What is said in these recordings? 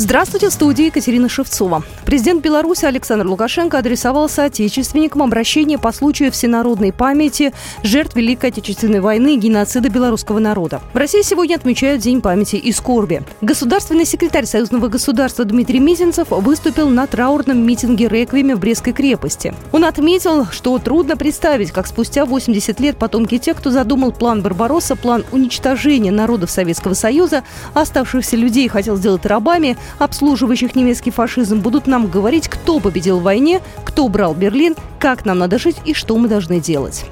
Здравствуйте, в студии Екатерина Шевцова. Президент Беларуси Александр Лукашенко адресовал соотечественникам обращение по случаю всенародной памяти жертв Великой Отечественной войны и геноцида белорусского народа. В России сегодня отмечают День памяти и скорби. Государственный секретарь Союзного государства Дмитрий Мизинцев выступил на траурном митинге «Реквиеме» в Брестской крепости. Он отметил, что трудно представить, как спустя 80 лет потомки тех, кто задумал план Барбаросса, план уничтожения народов Советского Союза, оставшихся людей хотел сделать рабами, обслуживающих немецкий фашизм, будут нам говорить, кто победил в войне, кто брал Берлин, как нам надо жить и что мы должны делать.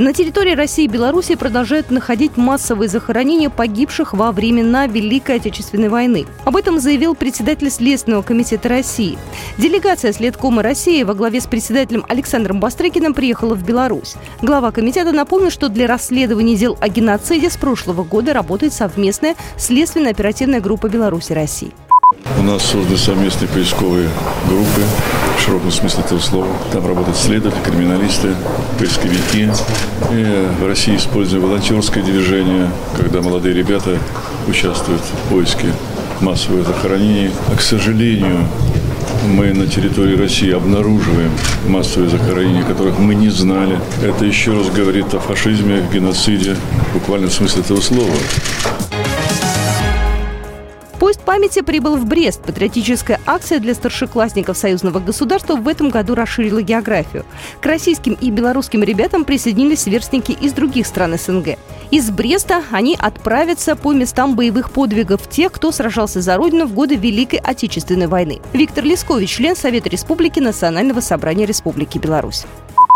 На территории России и Беларуси продолжают находить массовые захоронения погибших во времена Великой Отечественной войны. Об этом заявил председатель Следственного комитета России. Делегация Следкома России во главе с председателем Александром Бастрыкиным приехала в Беларусь. Глава комитета напомнил, что для расследования дел о геноциде с прошлого года работает совместная следственная оперативная группа Беларуси России. У нас созданы совместные поисковые группы в широком смысле этого слова. Там работают следователи, криминалисты, поисковики. И в России используем волонтерское движение, когда молодые ребята участвуют в поиске массовых захоронений. А, к сожалению, мы на территории России обнаруживаем массовые захоронения, которых мы не знали. Это еще раз говорит о фашизме, геноциде, буквально в смысле этого слова. Поезд памяти прибыл в Брест. Патриотическая акция для старшеклассников союзного государства в этом году расширила географию. К российским и белорусским ребятам присоединились сверстники из других стран СНГ. Из Бреста они отправятся по местам боевых подвигов тех, кто сражался за Родину в годы Великой Отечественной войны. Виктор Лескович, член Совета Республики Национального собрания Республики Беларусь.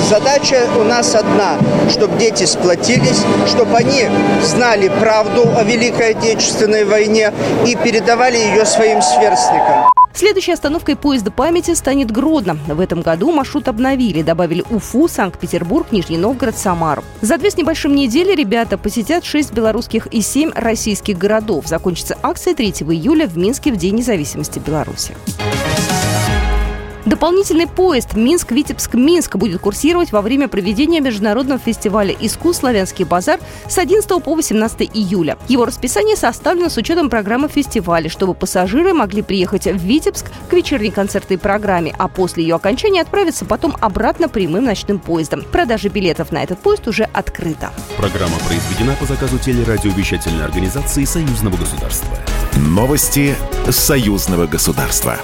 Задача у нас одна, чтобы дети сплотились, чтобы они знали правду о Великой Отечественной войне и передавали ее своим сверстникам. Следующей остановкой поезда памяти станет Гродно. В этом году маршрут обновили, добавили Уфу, Санкт-Петербург, Нижний Новгород, Самару. За две с небольшим недели ребята посетят шесть белорусских и семь российских городов. Закончится акция 3 июля в Минске в День независимости Беларуси. Дополнительный поезд Минск-Витебск-Минск будет курсировать во время проведения международного фестиваля искусств «Славянский базар» с 11 по 18 июля. Его расписание составлено с учетом программы фестиваля, чтобы пассажиры могли приехать в Витебск к вечерней концертной программе, а после ее окончания отправиться потом обратно прямым ночным поездом. Продажа билетов на этот поезд уже открыта. Программа произведена по заказу телерадиовещательной организации Союзного государства. Новости Союзного государства.